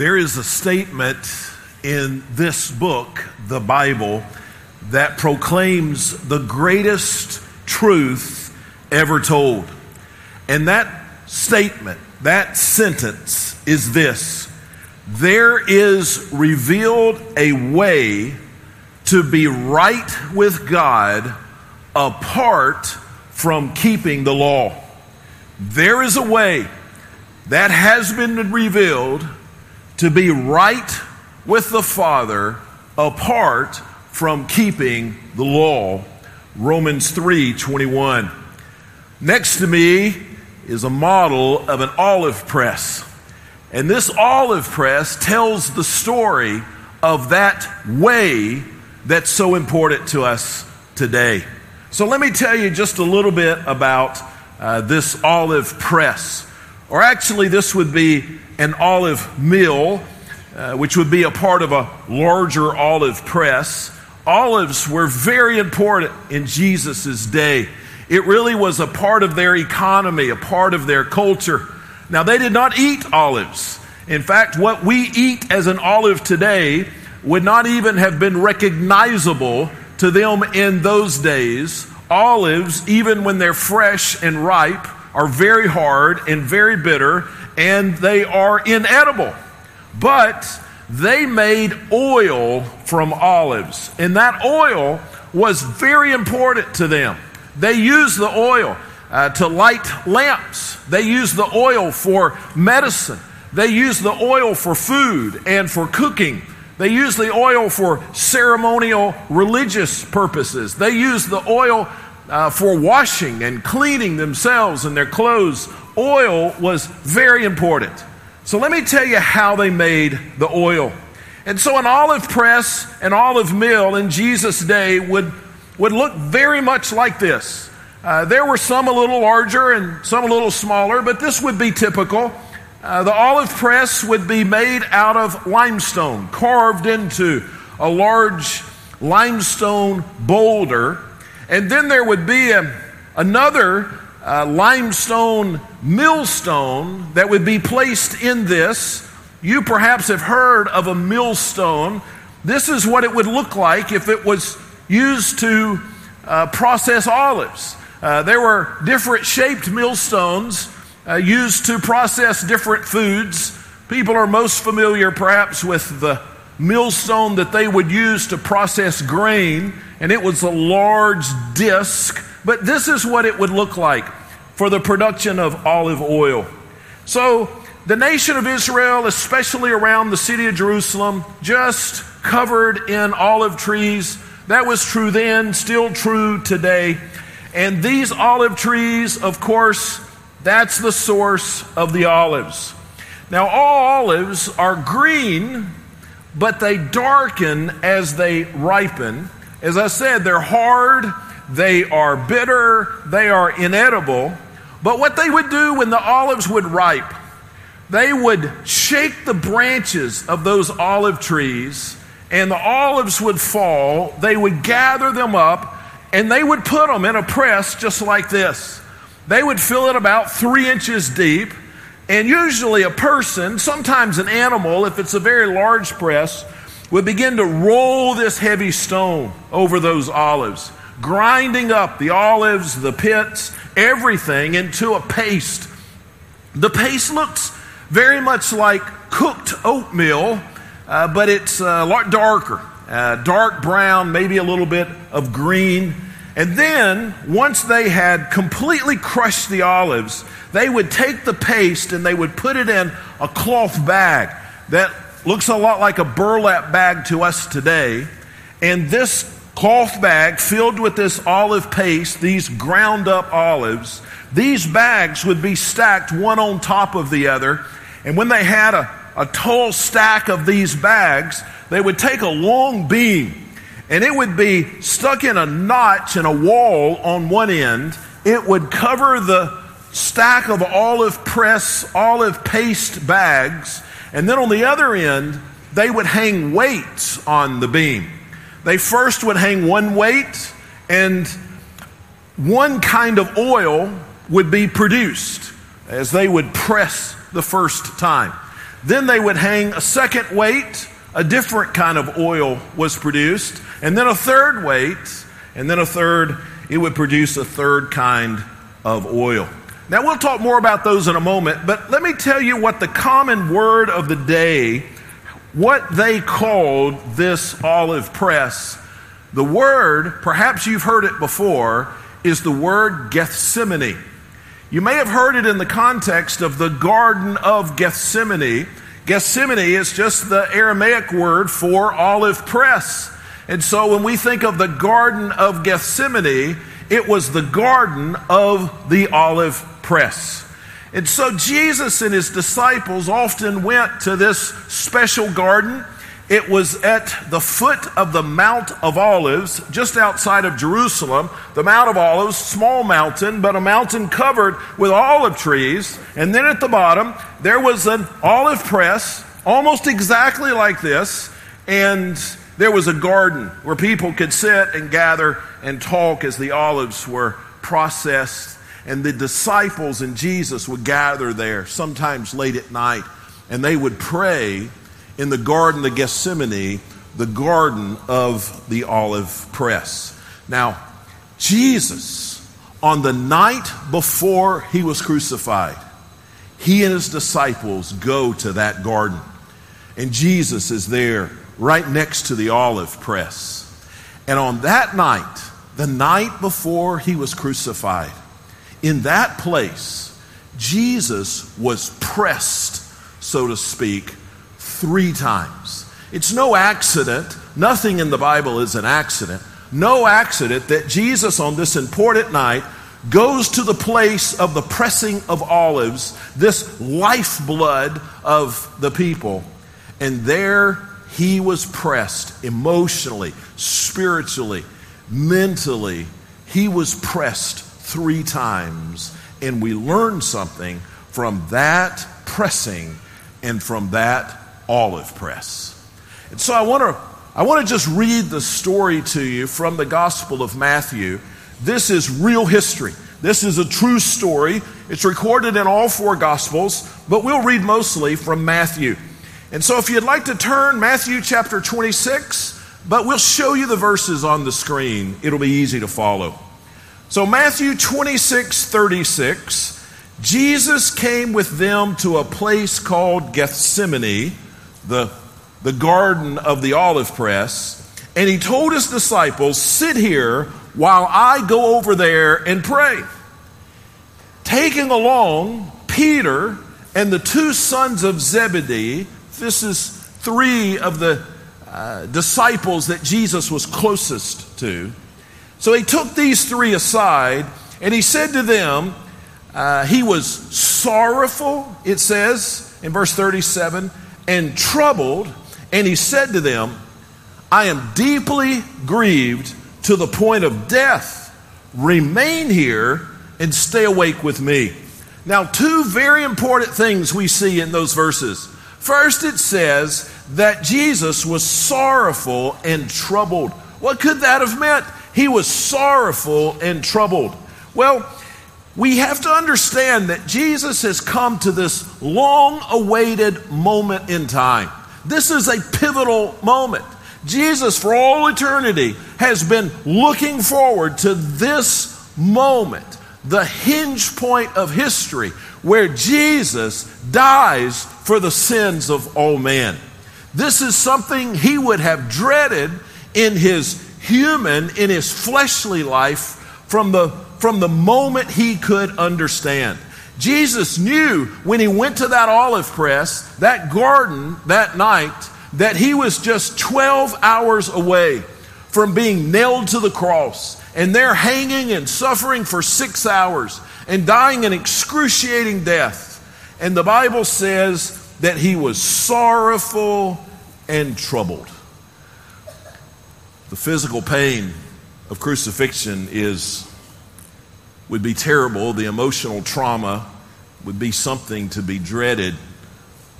There is a statement in this book, the Bible, that proclaims the greatest truth ever told. And that statement, that sentence is this There is revealed a way to be right with God apart from keeping the law. There is a way that has been revealed to be right with the Father apart from keeping the law. Romans 3 21. Next to me is a model of an olive press. And this olive press tells the story of that way that's so important to us today. So let me tell you just a little bit about uh, this olive press. Or actually, this would be an olive mill, uh, which would be a part of a larger olive press. Olives were very important in Jesus' day. It really was a part of their economy, a part of their culture. Now, they did not eat olives. In fact, what we eat as an olive today would not even have been recognizable to them in those days. Olives, even when they're fresh and ripe, are very hard and very bitter, and they are inedible. But they made oil from olives, and that oil was very important to them. They used the oil uh, to light lamps, they used the oil for medicine, they used the oil for food and for cooking. They used the oil for ceremonial religious purposes. They used the oil uh, for washing and cleaning themselves and their clothes, oil was very important. So let me tell you how they made the oil. And so an olive press, an olive mill in Jesus' day would, would look very much like this. Uh, there were some a little larger and some a little smaller, but this would be typical. Uh, the olive press would be made out of limestone, carved into a large limestone boulder. And then there would be a, another uh, limestone millstone that would be placed in this. You perhaps have heard of a millstone. This is what it would look like if it was used to uh, process olives. Uh, there were different shaped millstones uh, used to process different foods. People are most familiar perhaps with the millstone that they would use to process grain and it was a large disc, but this is what it would look like for the production of olive oil. So, the nation of Israel, especially around the city of Jerusalem, just covered in olive trees. That was true then, still true today. And these olive trees, of course, that's the source of the olives. Now, all olives are green, but they darken as they ripen. As I said, they're hard, they are bitter, they are inedible. But what they would do when the olives would ripe, they would shake the branches of those olive trees, and the olives would fall. They would gather them up, and they would put them in a press just like this. They would fill it about three inches deep, and usually a person, sometimes an animal, if it's a very large press, would begin to roll this heavy stone over those olives, grinding up the olives, the pits, everything into a paste. The paste looks very much like cooked oatmeal, uh, but it's uh, a lot darker, uh, dark brown, maybe a little bit of green. And then, once they had completely crushed the olives, they would take the paste and they would put it in a cloth bag that looks a lot like a burlap bag to us today. And this cloth bag filled with this olive paste, these ground up olives, these bags would be stacked one on top of the other. And when they had a, a tall stack of these bags, they would take a long beam and it would be stuck in a notch in a wall on one end. It would cover the stack of olive press, olive paste bags and then on the other end, they would hang weights on the beam. They first would hang one weight, and one kind of oil would be produced as they would press the first time. Then they would hang a second weight, a different kind of oil was produced, and then a third weight, and then a third, it would produce a third kind of oil. Now, we'll talk more about those in a moment, but let me tell you what the common word of the day, what they called this olive press. The word, perhaps you've heard it before, is the word Gethsemane. You may have heard it in the context of the Garden of Gethsemane. Gethsemane is just the Aramaic word for olive press. And so when we think of the Garden of Gethsemane, it was the garden of the olive press. And so Jesus and his disciples often went to this special garden. It was at the foot of the Mount of Olives, just outside of Jerusalem. The Mount of Olives, small mountain, but a mountain covered with olive trees. And then at the bottom, there was an olive press, almost exactly like this. And there was a garden where people could sit and gather and talk as the olives were processed. And the disciples and Jesus would gather there, sometimes late at night, and they would pray in the Garden of Gethsemane, the Garden of the Olive Press. Now, Jesus, on the night before he was crucified, he and his disciples go to that garden. And Jesus is there right next to the olive press. And on that night, the night before he was crucified, in that place, Jesus was pressed, so to speak, three times. It's no accident. Nothing in the Bible is an accident. No accident that Jesus, on this important night, goes to the place of the pressing of olives, this lifeblood of the people. And there he was pressed emotionally, spiritually, mentally. He was pressed three times. And we learn something from that pressing and from that olive press. And so I want to I want to just read the story to you from the Gospel of Matthew. This is real history. This is a true story. It's recorded in all four Gospels, but we'll read mostly from Matthew. And so if you'd like to turn Matthew chapter 26, but we'll show you the verses on the screen. It'll be easy to follow. So Matthew 26, 36, Jesus came with them to a place called Gethsemane the, the garden of the olive press, and he told his disciples, Sit here while I go over there and pray. Taking along Peter and the two sons of Zebedee, this is three of the uh, disciples that Jesus was closest to. So he took these three aside and he said to them, uh, He was sorrowful, it says in verse 37 and troubled, and he said to them, I am deeply grieved to the point of death. Remain here and stay awake with me. Now, two very important things we see in those verses. First, it says that Jesus was sorrowful and troubled. What could that have meant? He was sorrowful and troubled. Well, we have to understand that Jesus has come to this long awaited moment in time. This is a pivotal moment. Jesus, for all eternity, has been looking forward to this moment, the hinge point of history, where Jesus dies for the sins of all men. This is something he would have dreaded in his human, in his fleshly life from the from the moment he could understand. Jesus knew when he went to that olive press, that garden that night, that he was just 12 hours away from being nailed to the cross. And there hanging and suffering for six hours and dying an excruciating death. And the Bible says that he was sorrowful and troubled. The physical pain of crucifixion is would be terrible. The emotional trauma would be something to be dreaded.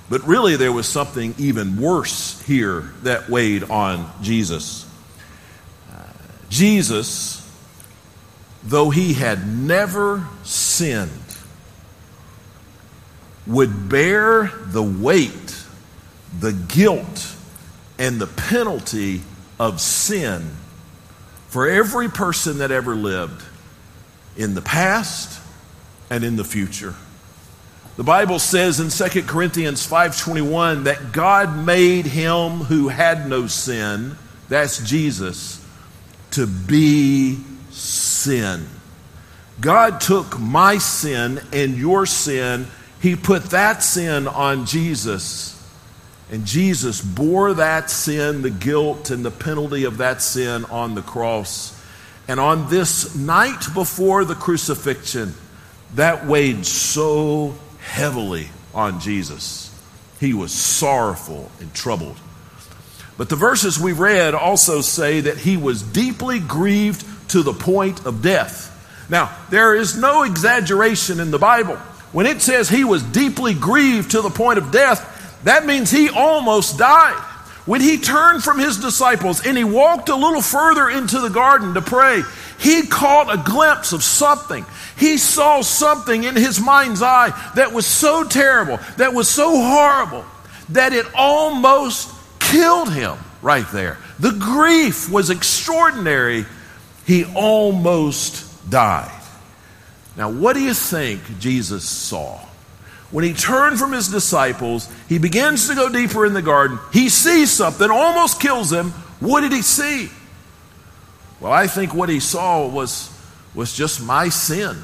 But really, there was something even worse here that weighed on Jesus. Uh, Jesus, though he had never sinned, would bear the weight, the guilt, and the penalty of sin for every person that ever lived in the past and in the future. The Bible says in 2 Corinthians 5:21 that God made him who had no sin, that's Jesus, to be sin. God took my sin and your sin, he put that sin on Jesus. And Jesus bore that sin, the guilt and the penalty of that sin on the cross. And on this night before the crucifixion, that weighed so heavily on Jesus. He was sorrowful and troubled. But the verses we read also say that he was deeply grieved to the point of death. Now, there is no exaggeration in the Bible. When it says he was deeply grieved to the point of death, that means he almost died. When he turned from his disciples and he walked a little further into the garden to pray, he caught a glimpse of something. He saw something in his mind's eye that was so terrible, that was so horrible, that it almost killed him right there. The grief was extraordinary. He almost died. Now, what do you think Jesus saw? When he turned from his disciples, he begins to go deeper in the garden. He sees something, almost kills him. What did he see? Well, I think what he saw was, was just my sin,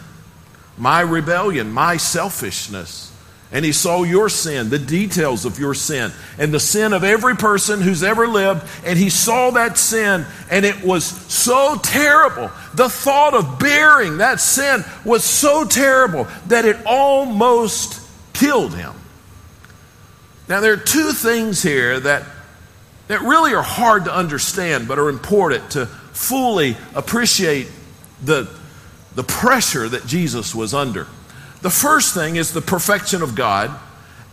my rebellion, my selfishness. And he saw your sin, the details of your sin, and the sin of every person who's ever lived. And he saw that sin, and it was so terrible. The thought of bearing that sin was so terrible that it almost killed him. Now, there are two things here that, that really are hard to understand, but are important to fully appreciate the, the pressure that Jesus was under. The first thing is the perfection of God,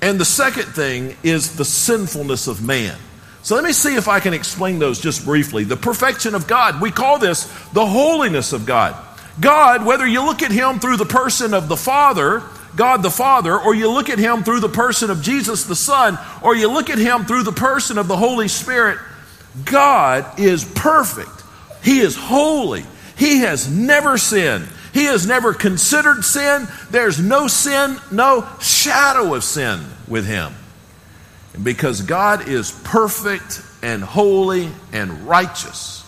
and the second thing is the sinfulness of man. So let me see if I can explain those just briefly. The perfection of God, we call this the holiness of God. God, whether you look at Him through the person of the Father God the Father, or you look at him through the person of Jesus the Son, or you look at him through the person of the Holy Spirit, God is perfect. He is holy. He has never sinned. He has never considered sin. There's no sin, no shadow of sin with him. And because God is perfect and holy and righteous,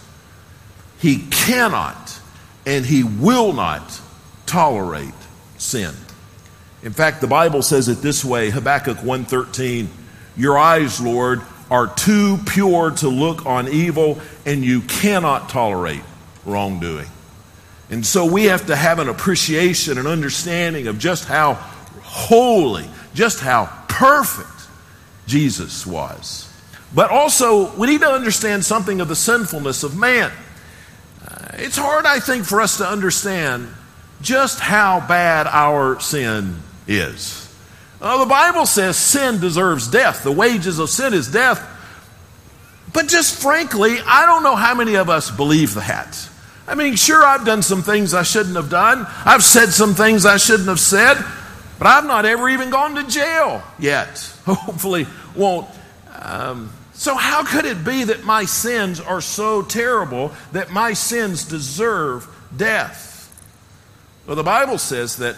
he cannot and he will not tolerate sin. In fact, the Bible says it this way, Habakkuk 1:13, "Your eyes, Lord, are too pure to look on evil, and you cannot tolerate wrongdoing." And so we have to have an appreciation and understanding of just how holy, just how perfect Jesus was. But also, we need to understand something of the sinfulness of man. Uh, it's hard, I think, for us to understand just how bad our sin is. Uh, the Bible says sin deserves death. The wages of sin is death. But just frankly, I don't know how many of us believe that. I mean, sure, I've done some things I shouldn't have done. I've said some things I shouldn't have said, but I've not ever even gone to jail yet. Hopefully, won't. Um, so, how could it be that my sins are so terrible that my sins deserve death? Well, the Bible says that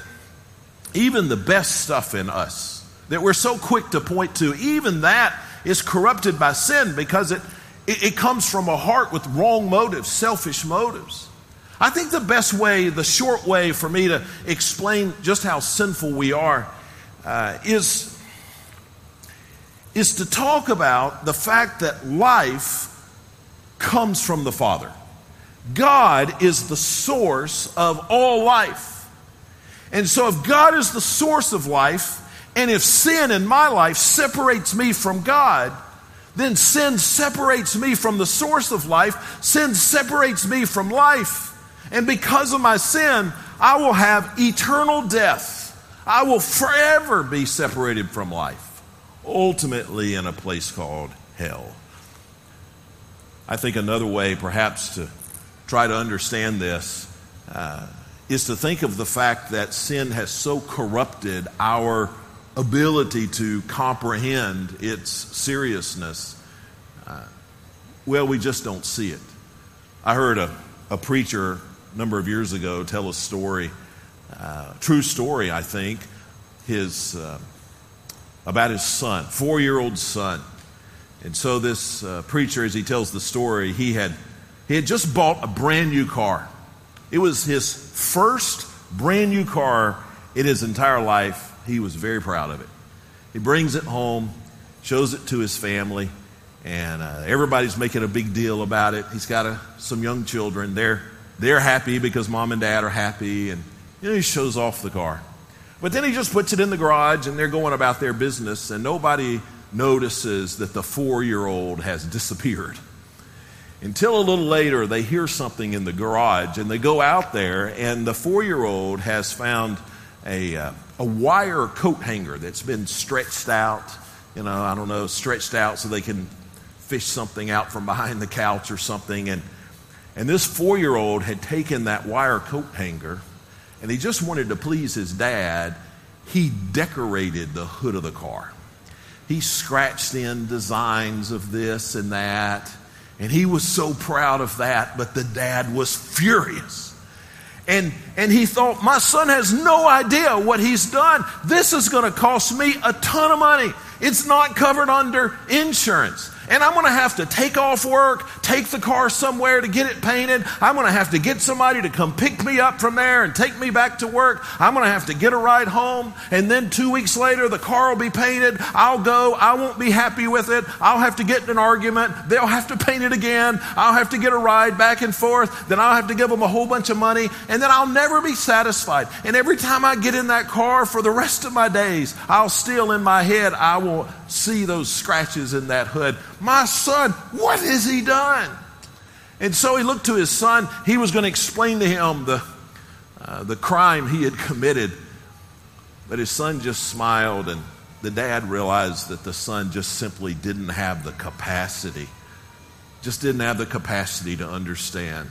even the best stuff in us that we're so quick to point to, even that is corrupted by sin because it, it, it, comes from a heart with wrong motives, selfish motives. I think the best way, the short way for me to explain just how sinful we are uh, is, is to talk about the fact that life comes from the Father. God is the source of all life. And so, if God is the source of life, and if sin in my life separates me from God, then sin separates me from the source of life. Sin separates me from life. And because of my sin, I will have eternal death. I will forever be separated from life, ultimately in a place called hell. I think another way, perhaps, to try to understand this uh, is to think of the fact that sin has so corrupted our ability to comprehend its seriousness, uh, well, we just don't see it. I heard a, a preacher a number of years ago tell a story, uh, true story, I think, his, uh, about his son, four year old son. And so this uh, preacher, as he tells the story, he had, he had just bought a brand new car. It was his first brand new car in his entire life. He was very proud of it. He brings it home, shows it to his family, and uh, everybody's making a big deal about it. He's got a, some young children. They're, they're happy because mom and dad are happy, and you know, he shows off the car. But then he just puts it in the garage, and they're going about their business, and nobody notices that the four year old has disappeared. Until a little later, they hear something in the garage and they go out there, and the four year old has found a, uh, a wire coat hanger that's been stretched out. You know, I don't know, stretched out so they can fish something out from behind the couch or something. And, and this four year old had taken that wire coat hanger and he just wanted to please his dad. He decorated the hood of the car. He scratched in designs of this and that. And he was so proud of that, but the dad was furious. And, and he thought, my son has no idea what he's done. This is going to cost me a ton of money. It's not covered under insurance and I'm going to have to take off work, take the car somewhere to get it painted. I'm going to have to get somebody to come pick me up from there and take me back to work. I'm going to have to get a ride home. And then two weeks later, the car will be painted. I'll go. I won't be happy with it. I'll have to get in an argument. They'll have to paint it again. I'll have to get a ride back and forth. Then I'll have to give them a whole bunch of money. And then I'll never be satisfied. And every time I get in that car for the rest of my days, I'll still in my head, I will see those scratches in that hood. My son, what has he done? And so he looked to his son. He was going to explain to him the, uh, the crime he had committed. But his son just smiled, and the dad realized that the son just simply didn't have the capacity, just didn't have the capacity to understand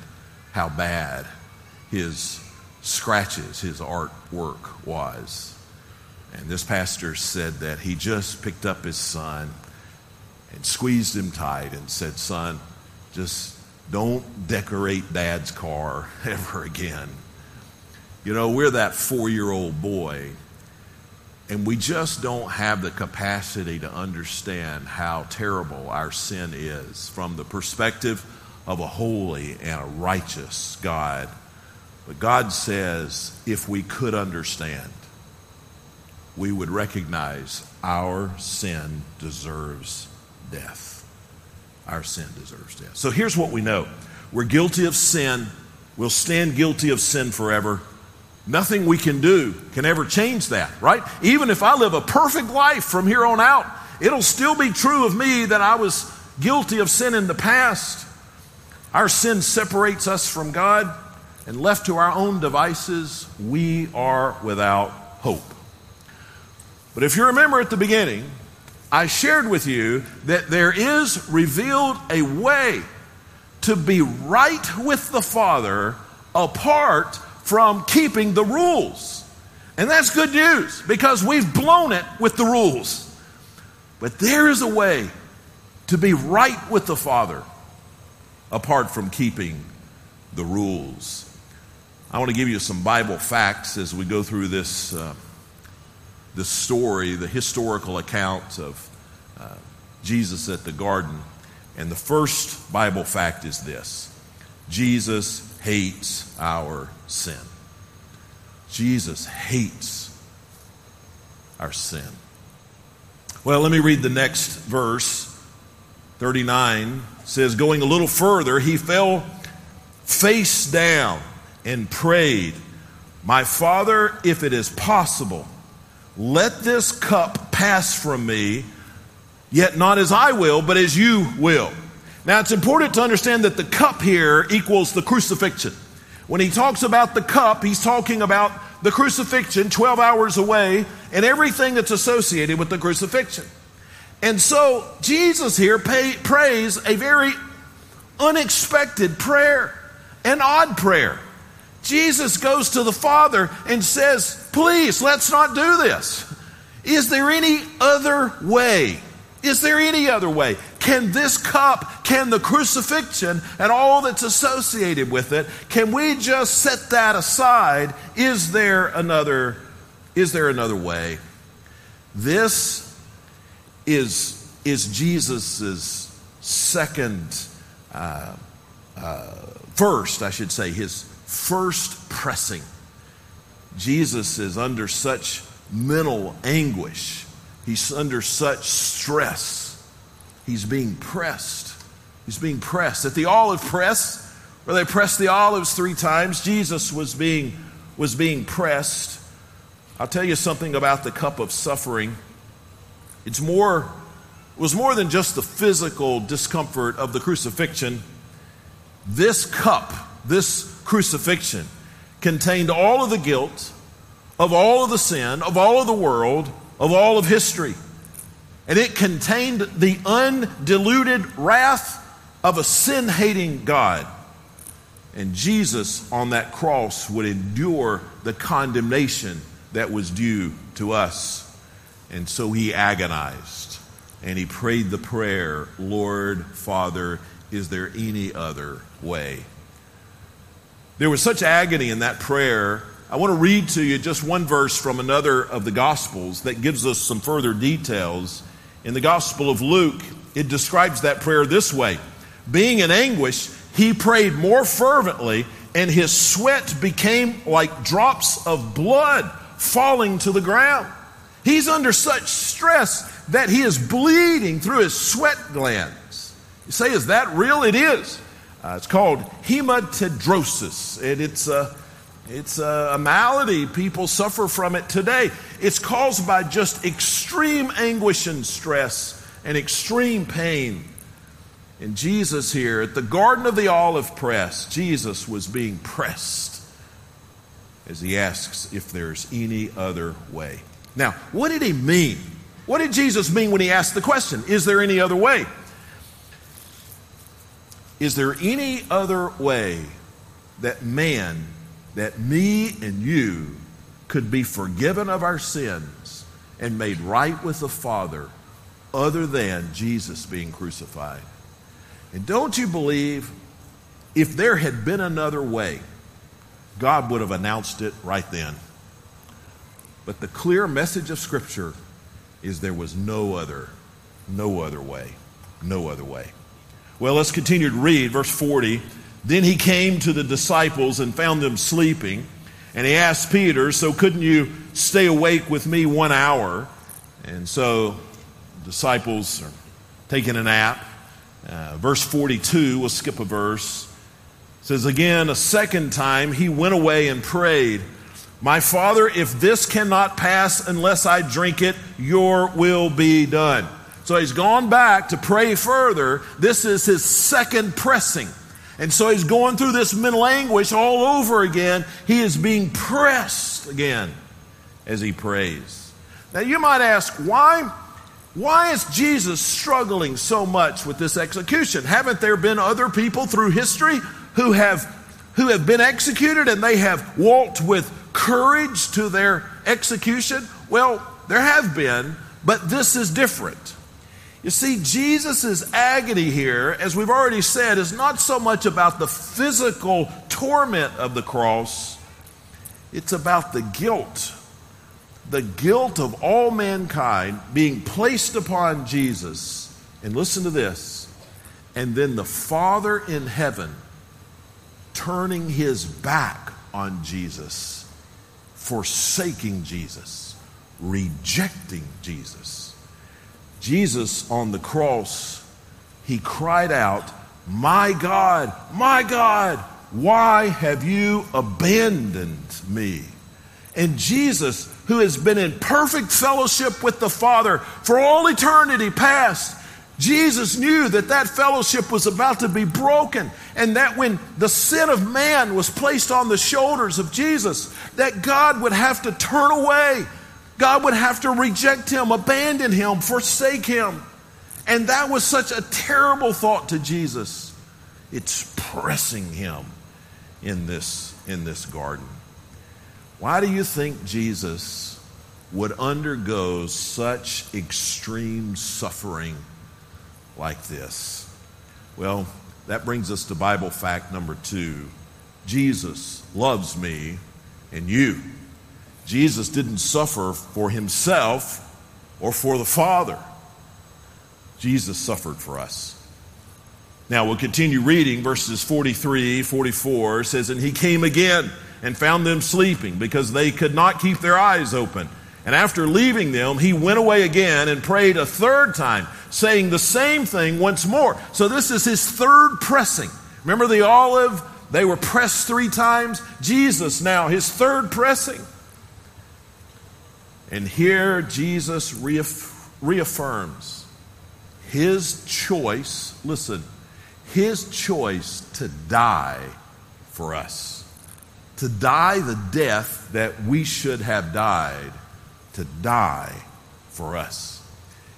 how bad his scratches, his artwork was. And this pastor said that he just picked up his son and squeezed him tight and said, Son, just don't decorate dad's car ever again. You know, we're that four year old boy, and we just don't have the capacity to understand how terrible our sin is from the perspective of a holy and a righteous God. But God says, if we could understand, we would recognize our sin deserves death. Our sin deserves death. So here's what we know we're guilty of sin, we'll stand guilty of sin forever. Nothing we can do can ever change that, right? Even if I live a perfect life from here on out, it'll still be true of me that I was guilty of sin in the past. Our sin separates us from God, and left to our own devices, we are without hope. But if you remember at the beginning, I shared with you that there is revealed a way to be right with the Father apart from keeping the rules. And that's good news because we've blown it with the rules. But there is a way to be right with the Father apart from keeping the rules. I want to give you some Bible facts as we go through this. Uh, the story, the historical account of uh, Jesus at the garden. And the first Bible fact is this Jesus hates our sin. Jesus hates our sin. Well, let me read the next verse. 39 says, Going a little further, he fell face down and prayed, My Father, if it is possible, let this cup pass from me, yet not as I will, but as you will. Now, it's important to understand that the cup here equals the crucifixion. When he talks about the cup, he's talking about the crucifixion 12 hours away and everything that's associated with the crucifixion. And so, Jesus here pay, prays a very unexpected prayer, an odd prayer. Jesus goes to the Father and says, Please, let's not do this. Is there any other way? Is there any other way? Can this cup, can the crucifixion and all that's associated with it, can we just set that aside? Is there another is there another way? This is is Jesus's second uh, uh, first, I should say, his first pressing. Jesus is under such mental anguish. He's under such stress. He's being pressed. He's being pressed. At the olive press, where they pressed the olives three times, Jesus was being, was being pressed. I'll tell you something about the cup of suffering. It's more, it was more than just the physical discomfort of the crucifixion. This cup, this crucifixion, contained all of the guilt of all of the sin, of all of the world, of all of history. And it contained the undiluted wrath of a sin hating God. And Jesus on that cross would endure the condemnation that was due to us. And so he agonized and he prayed the prayer Lord, Father, is there any other way? There was such agony in that prayer. I want to read to you just one verse from another of the Gospels that gives us some further details. In the Gospel of Luke, it describes that prayer this way Being in anguish, he prayed more fervently, and his sweat became like drops of blood falling to the ground. He's under such stress that he is bleeding through his sweat glands. You say, is that real? It is. Uh, it's called hematidrosis. and it's a, it's a malady. People suffer from it today. It's caused by just extreme anguish and stress and extreme pain. And Jesus here at the Garden of the Olive Press, Jesus was being pressed as he asks if there's any other way. Now, what did he mean? What did Jesus mean when he asked the question, Is there any other way? Is there any other way that man, that me and you, could be forgiven of our sins and made right with the Father other than Jesus being crucified? And don't you believe if there had been another way, God would have announced it right then? But the clear message of Scripture is there was no other, no other way, no other way. Well, let's continue to read verse 40. Then he came to the disciples and found them sleeping. And he asked Peter, So couldn't you stay awake with me one hour? And so disciples are taking a nap. Uh, verse 42, we'll skip a verse. says, Again, a second time, he went away and prayed, My father, if this cannot pass unless I drink it, your will be done. So he's gone back to pray further. This is his second pressing. And so he's going through this mental anguish all over again. He is being pressed again as he prays. Now you might ask, why, why is Jesus struggling so much with this execution? Haven't there been other people through history who have, who have been executed and they have walked with courage to their execution? Well, there have been, but this is different. You see, Jesus' agony here, as we've already said, is not so much about the physical torment of the cross, it's about the guilt. The guilt of all mankind being placed upon Jesus. And listen to this. And then the Father in heaven turning his back on Jesus, forsaking Jesus, rejecting Jesus. Jesus on the cross, he cried out, My God, my God, why have you abandoned me? And Jesus, who has been in perfect fellowship with the Father for all eternity past, Jesus knew that that fellowship was about to be broken and that when the sin of man was placed on the shoulders of Jesus, that God would have to turn away God would have to reject him, abandon him, forsake him. And that was such a terrible thought to Jesus. It's pressing him in this, in this garden. Why do you think Jesus would undergo such extreme suffering like this? Well, that brings us to Bible fact number two Jesus loves me and you. Jesus didn't suffer for himself or for the Father. Jesus suffered for us. Now we'll continue reading verses 43, 44 says, And he came again and found them sleeping because they could not keep their eyes open. And after leaving them, he went away again and prayed a third time, saying the same thing once more. So this is his third pressing. Remember the olive? They were pressed three times. Jesus now, his third pressing. And here Jesus reaffirms his choice, listen, his choice to die for us, to die the death that we should have died, to die for us.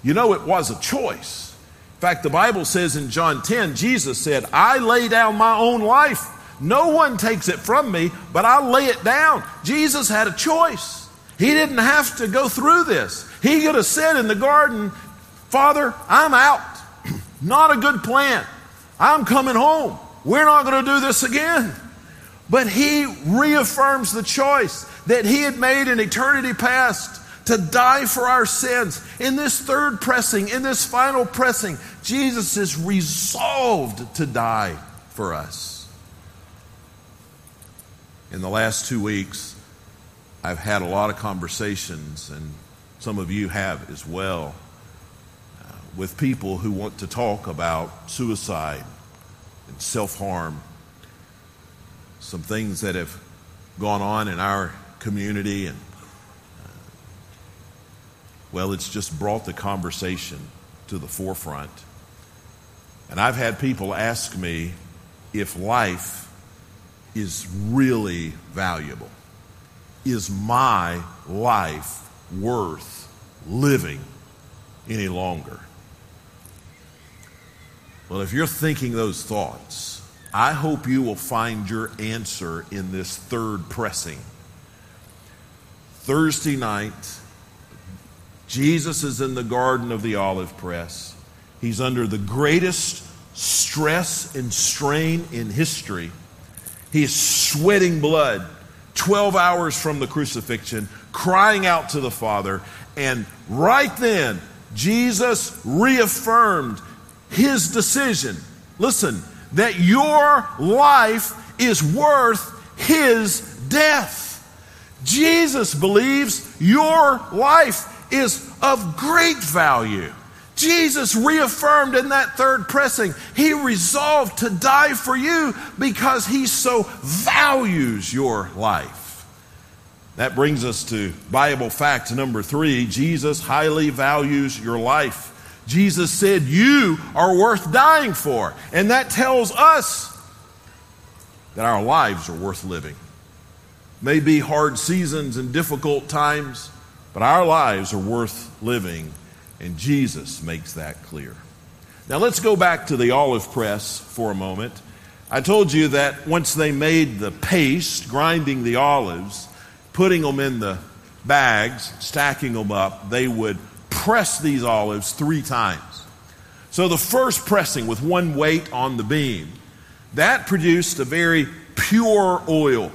You know, it was a choice. In fact, the Bible says in John 10, Jesus said, I lay down my own life. No one takes it from me, but I lay it down. Jesus had a choice. He didn't have to go through this. He could have said in the garden, Father, I'm out. Not a good plan. I'm coming home. We're not going to do this again. But he reaffirms the choice that he had made in eternity past to die for our sins. In this third pressing, in this final pressing, Jesus is resolved to die for us. In the last two weeks, I've had a lot of conversations, and some of you have as well with people who want to talk about suicide and self harm, some things that have gone on in our community, and uh, well, it's just brought the conversation to the forefront. And I've had people ask me if life is really valuable. Is my life worth living any longer? Well, if you're thinking those thoughts, I hope you will find your answer in this third pressing. Thursday night, Jesus is in the Garden of the Olive Press. He's under the greatest stress and strain in history. He's sweating blood 12 hours from the crucifixion, crying out to the Father. And right then, Jesus reaffirmed his decision. Listen, that your life is worth his death. Jesus believes your life is of great value. Jesus reaffirmed in that third pressing, he resolved to die for you because he so values your life. That brings us to Bible fact number three Jesus highly values your life. Jesus said, You are worth dying for. And that tells us that our lives are worth living. May be hard seasons and difficult times, but our lives are worth living. And Jesus makes that clear. Now let's go back to the olive press for a moment. I told you that once they made the paste, grinding the olives, putting them in the bags, stacking them up, they would press these olives three times. So the first pressing with one weight on the beam, that produced a very pure oil.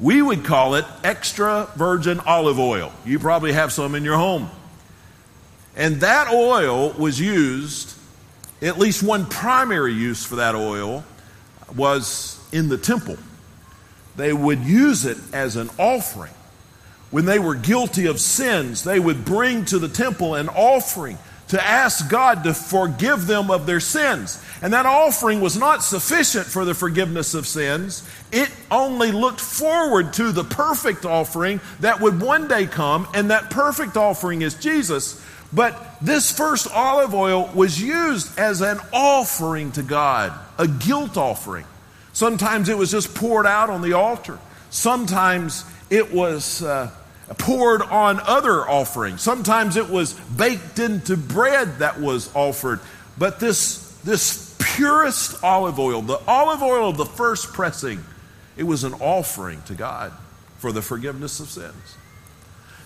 We would call it extra virgin olive oil. You probably have some in your home. And that oil was used, at least one primary use for that oil was in the temple. They would use it as an offering when they were guilty of sins, they would bring to the temple an offering to ask God to forgive them of their sins. And that offering was not sufficient for the forgiveness of sins. It only looked forward to the perfect offering that would one day come, and that perfect offering is Jesus. But this first olive oil was used as an offering to God, a guilt offering. Sometimes it was just poured out on the altar. Sometimes it was uh, poured on other offerings. Sometimes it was baked into bread that was offered. But this, this purest olive oil, the olive oil of the first pressing, it was an offering to God for the forgiveness of sins.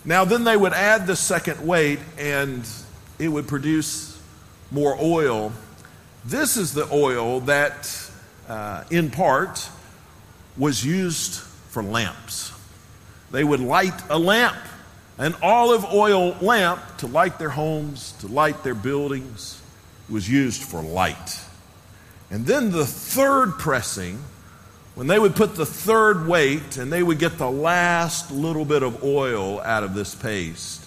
Now, then they would add the second weight and it would produce more oil. This is the oil that, uh, in part, was used for lamps. They would light a lamp, an olive oil lamp, to light their homes, to light their buildings. It was used for light. And then the third pressing, when they would put the third weight and they would get the last little bit of oil out of this paste,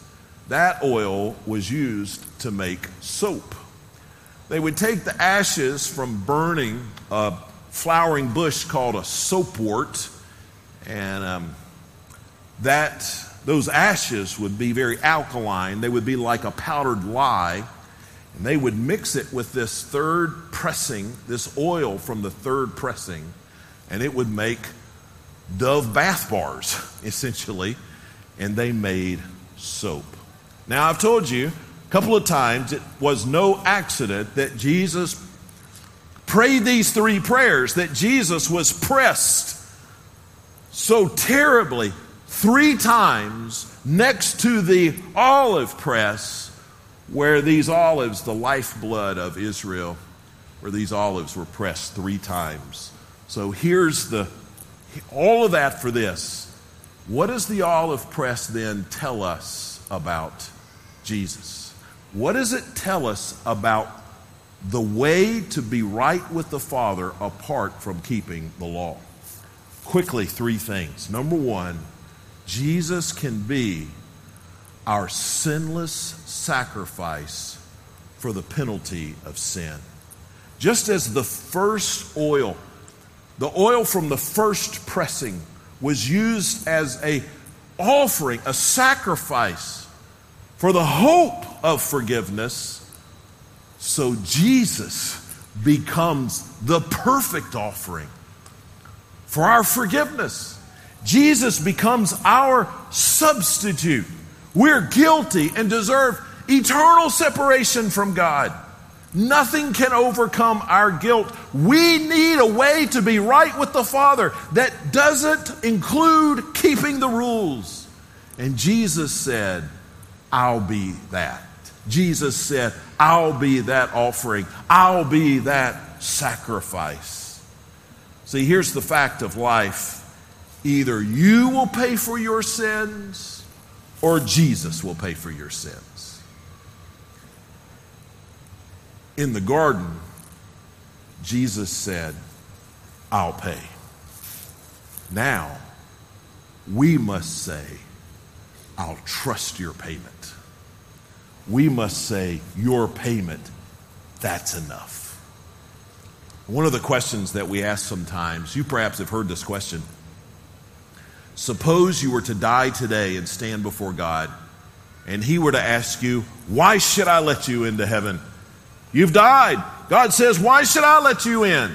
that oil was used to make soap. They would take the ashes from burning a flowering bush called a soapwort, and um, that those ashes would be very alkaline. They would be like a powdered lye. And they would mix it with this third pressing, this oil from the third pressing, and it would make Dove bath bars, essentially, and they made soap. Now, I've told you a couple of times it was no accident that Jesus prayed these three prayers, that Jesus was pressed so terribly three times next to the olive press where these olives, the lifeblood of Israel, where these olives were pressed three times. So here's the all of that for this. What does the olive press then tell us about Jesus? What does it tell us about the way to be right with the Father apart from keeping the law? Quickly, three things. Number one, Jesus can be our sinless sacrifice for the penalty of sin. Just as the first oil, the oil from the first pressing, was used as a offering, a sacrifice for the hope of forgiveness, so Jesus becomes the perfect offering for our forgiveness. Jesus becomes our substitute. We're guilty and deserve eternal separation from God. Nothing can overcome our guilt. We need a way to be right with the Father that doesn't include keeping the rules. And Jesus said, I'll be that. Jesus said, I'll be that offering. I'll be that sacrifice. See, here's the fact of life either you will pay for your sins or Jesus will pay for your sins. In the garden, Jesus said, I'll pay. Now, we must say, I'll trust your payment. We must say, Your payment, that's enough. One of the questions that we ask sometimes, you perhaps have heard this question Suppose you were to die today and stand before God, and He were to ask you, Why should I let you into heaven? You've died. God says, Why should I let you in?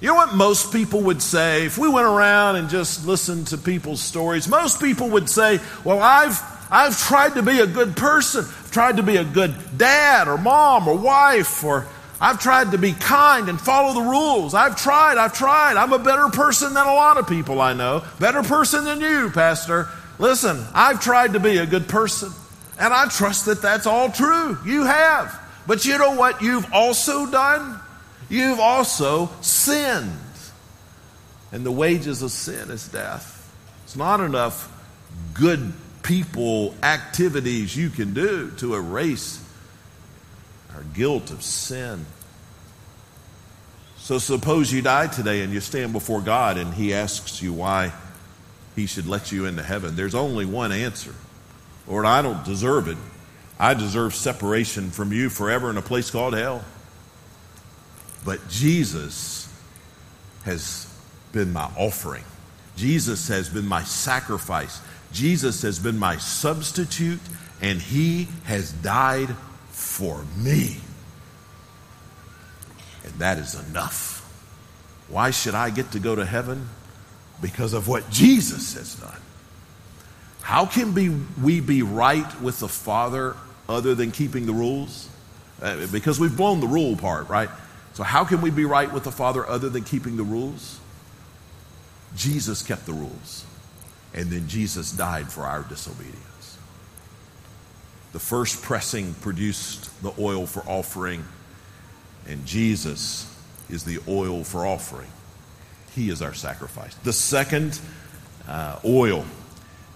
You know what most people would say? If we went around and just listened to people's stories, most people would say, Well, I've, I've tried to be a good person. I've tried to be a good dad or mom or wife or I've tried to be kind and follow the rules. I've tried, I've tried. I'm a better person than a lot of people I know. Better person than you, Pastor. Listen, I've tried to be a good person. And I trust that that's all true. You have. But you know what you've also done? You've also sinned. And the wages of sin is death. It's not enough good people activities you can do to erase our guilt of sin. So suppose you die today and you stand before God and He asks you why He should let you into heaven. There's only one answer Lord, I don't deserve it. I deserve separation from you forever in a place called hell. But Jesus has been my offering. Jesus has been my sacrifice. Jesus has been my substitute, and He has died for me. And that is enough. Why should I get to go to heaven? Because of what Jesus has done. How can be, we be right with the Father other than keeping the rules? Uh, because we've blown the rule part, right? So, how can we be right with the Father other than keeping the rules? Jesus kept the rules. and then Jesus died for our disobedience. The first pressing produced the oil for offering, and Jesus is the oil for offering. He is our sacrifice. The second uh, oil,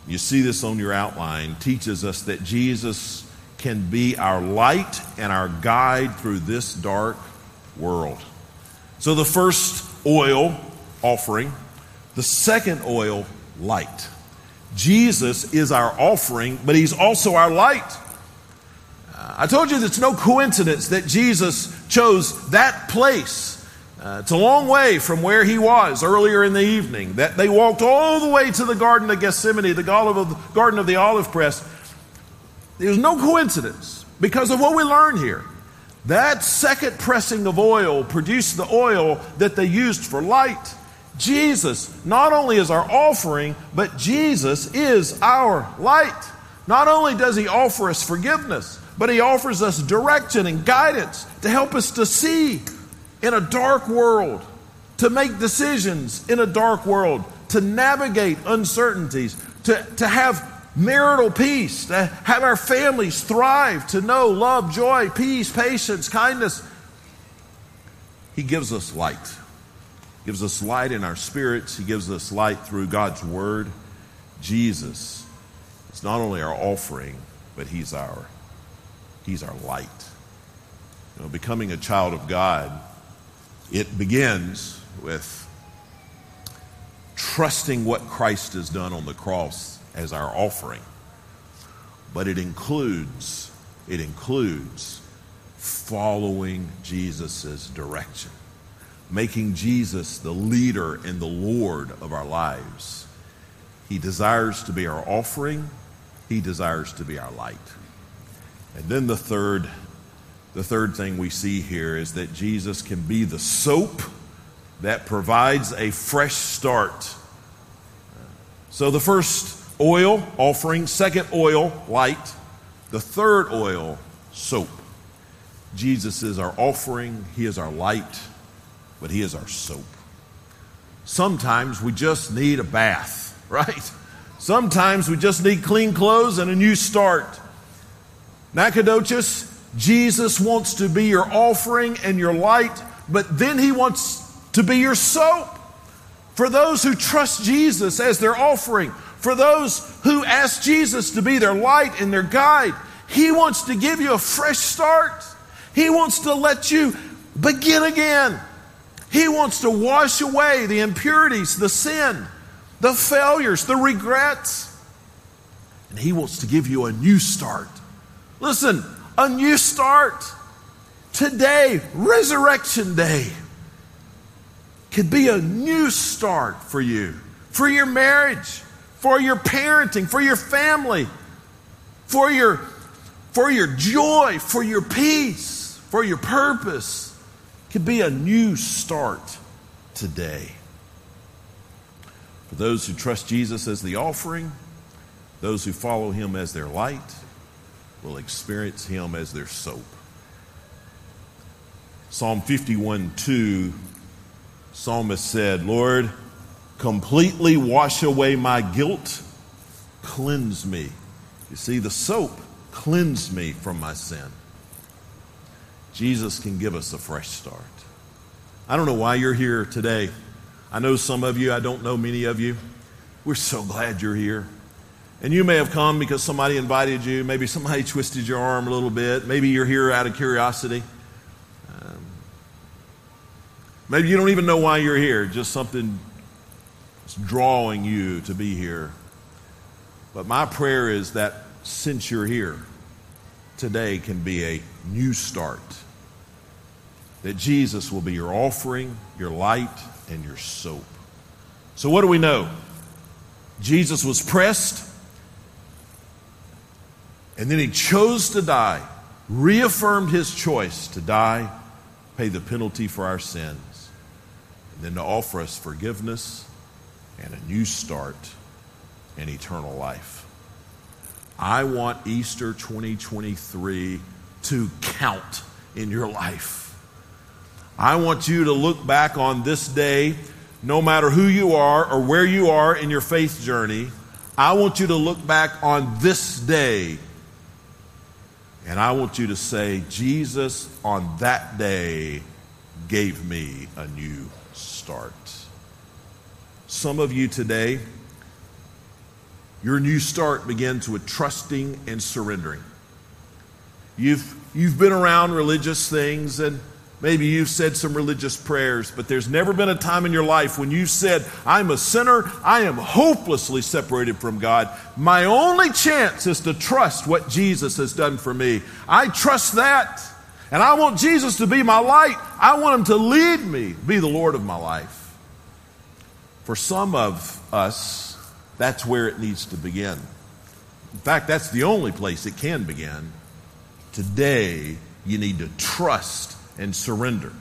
you see this on your outline, teaches us that Jesus can be our light and our guide through this dark world. So the first oil, offering, the second oil, light. Jesus is our offering, but he's also our light. Uh, I told you it's no coincidence that Jesus chose that place. Uh, it's a long way from where he was earlier in the evening. That they walked all the way to the Garden of Gethsemane, the Garden of the Olive Press. There's no coincidence because of what we learn here. That second pressing of oil produced the oil that they used for light. Jesus not only is our offering, but Jesus is our light. Not only does he offer us forgiveness, but he offers us direction and guidance to help us to see in a dark world, to make decisions in a dark world, to navigate uncertainties, to, to have marital peace, to have our families thrive, to know love, joy, peace, patience, kindness. He gives us light. He gives us light in our spirits. He gives us light through God's word. Jesus is not only our offering, but he's our he's our light. You know, becoming a child of God, it begins with trusting what Christ has done on the cross as our offering. But it includes, it includes following Jesus' direction, making Jesus the leader and the Lord of our lives. He desires to be our offering, He desires to be our light. And then the third, the third thing we see here is that Jesus can be the soap that provides a fresh start. So the first oil, offering. Second oil, light. The third oil, soap. Jesus is our offering, He is our light, but He is our soap. Sometimes we just need a bath, right? Sometimes we just need clean clothes and a new start. Nacogdoches, Jesus wants to be your offering and your light, but then He wants to be your soap. For those who trust Jesus as their offering, for those who ask Jesus to be their light and their guide. He wants to give you a fresh start. He wants to let you begin again. He wants to wash away the impurities, the sin, the failures, the regrets. And He wants to give you a new start. Listen, a new start. Today, Resurrection Day, could be a new start for you, for your marriage, for your parenting, for your family, for your, for your joy, for your peace, for your purpose. Could be a new start today. For those who trust Jesus as the offering, those who follow him as their light will experience him as their soap. Psalm 51 2, psalmist said, Lord, completely wash away my guilt, cleanse me. You see, the soap cleansed me from my sin. Jesus can give us a fresh start. I don't know why you're here today. I know some of you, I don't know many of you. We're so glad you're here. And you may have come because somebody invited you. Maybe somebody twisted your arm a little bit. Maybe you're here out of curiosity. Um, maybe you don't even know why you're here. Just something drawing you to be here. But my prayer is that since you're here, today can be a new start. That Jesus will be your offering, your light, and your soap. So, what do we know? Jesus was pressed, and then he chose to die, reaffirmed his choice to die, pay the penalty for our sins, and then to offer us forgiveness and a new start and eternal life. I want Easter 2023 to count in your life. I want you to look back on this day, no matter who you are or where you are in your faith journey. I want you to look back on this day and I want you to say, Jesus on that day gave me a new start. Some of you today, your new start begins with trusting and surrendering. You've, you've been around religious things and maybe you've said some religious prayers, but there's never been a time in your life when you said, I'm a sinner, I am hopelessly separated from God. My only chance is to trust what Jesus has done for me. I trust that. And I want Jesus to be my light. I want him to lead me, be the Lord of my life. For some of us, that's where it needs to begin. In fact, that's the only place it can begin. Today, you need to trust and surrender.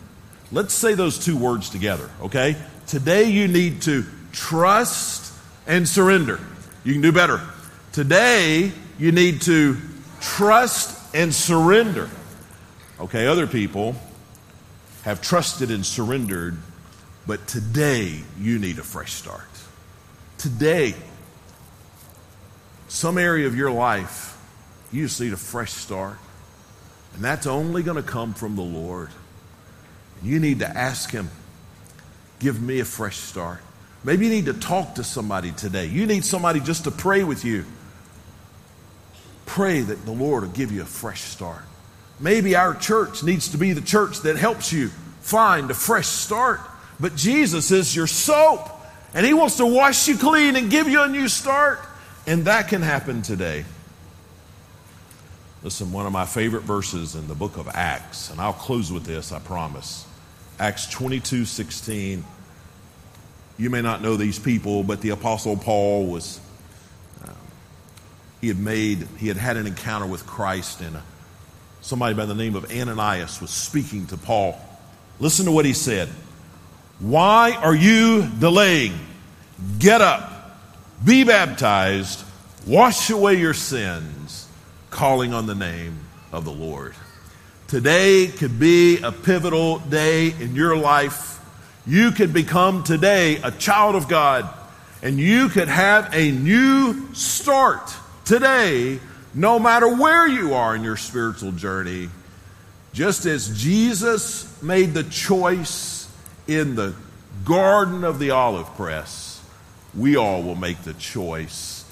Let's say those two words together, okay? Today, you need to trust and surrender. You can do better. Today, you need to trust and surrender. Okay, other people have trusted and surrendered but today, you need a fresh start. Today, some area of your life, you just need a fresh start. And that's only going to come from the Lord. You need to ask Him, give me a fresh start. Maybe you need to talk to somebody today. You need somebody just to pray with you. Pray that the Lord will give you a fresh start. Maybe our church needs to be the church that helps you find a fresh start. But Jesus is your soap, and He wants to wash you clean and give you a new start. And that can happen today. Listen, one of my favorite verses in the book of Acts, and I'll close with this, I promise. Acts 22 16. You may not know these people, but the Apostle Paul was, um, he had made, he had had an encounter with Christ, and uh, somebody by the name of Ananias was speaking to Paul. Listen to what he said. Why are you delaying? Get up, be baptized, wash away your sins, calling on the name of the Lord. Today could be a pivotal day in your life. You could become today a child of God, and you could have a new start today, no matter where you are in your spiritual journey. Just as Jesus made the choice in the garden of the olive press, we all will make the choice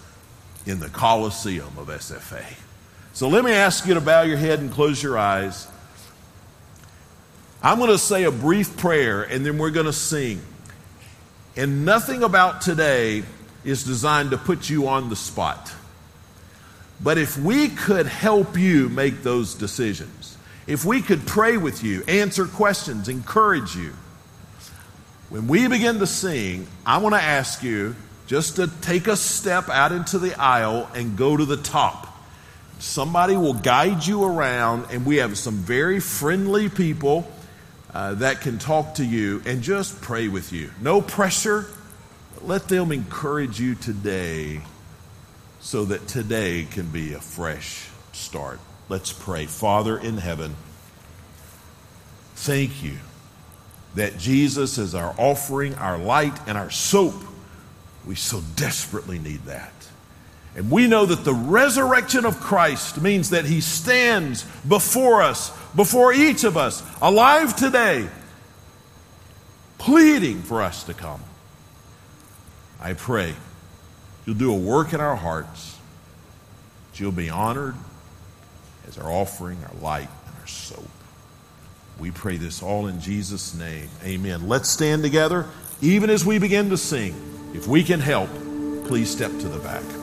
in the Coliseum of SFA. So let me ask you to bow your head and close your eyes. I'm going to say a brief prayer and then we're going to sing. And nothing about today is designed to put you on the spot. But if we could help you make those decisions, if we could pray with you, answer questions, encourage you, when we begin to sing, I want to ask you just to take a step out into the aisle and go to the top. Somebody will guide you around, and we have some very friendly people uh, that can talk to you and just pray with you. No pressure. Let them encourage you today so that today can be a fresh start. Let's pray. Father in heaven, thank you that Jesus is our offering, our light, and our soap. We so desperately need that. And we know that the resurrection of Christ means that he stands before us, before each of us, alive today, pleading for us to come. I pray you'll do a work in our hearts, that you'll be honored as our offering, our light, and our soap. We pray this all in Jesus' name. Amen. Let's stand together, even as we begin to sing. If we can help, please step to the back.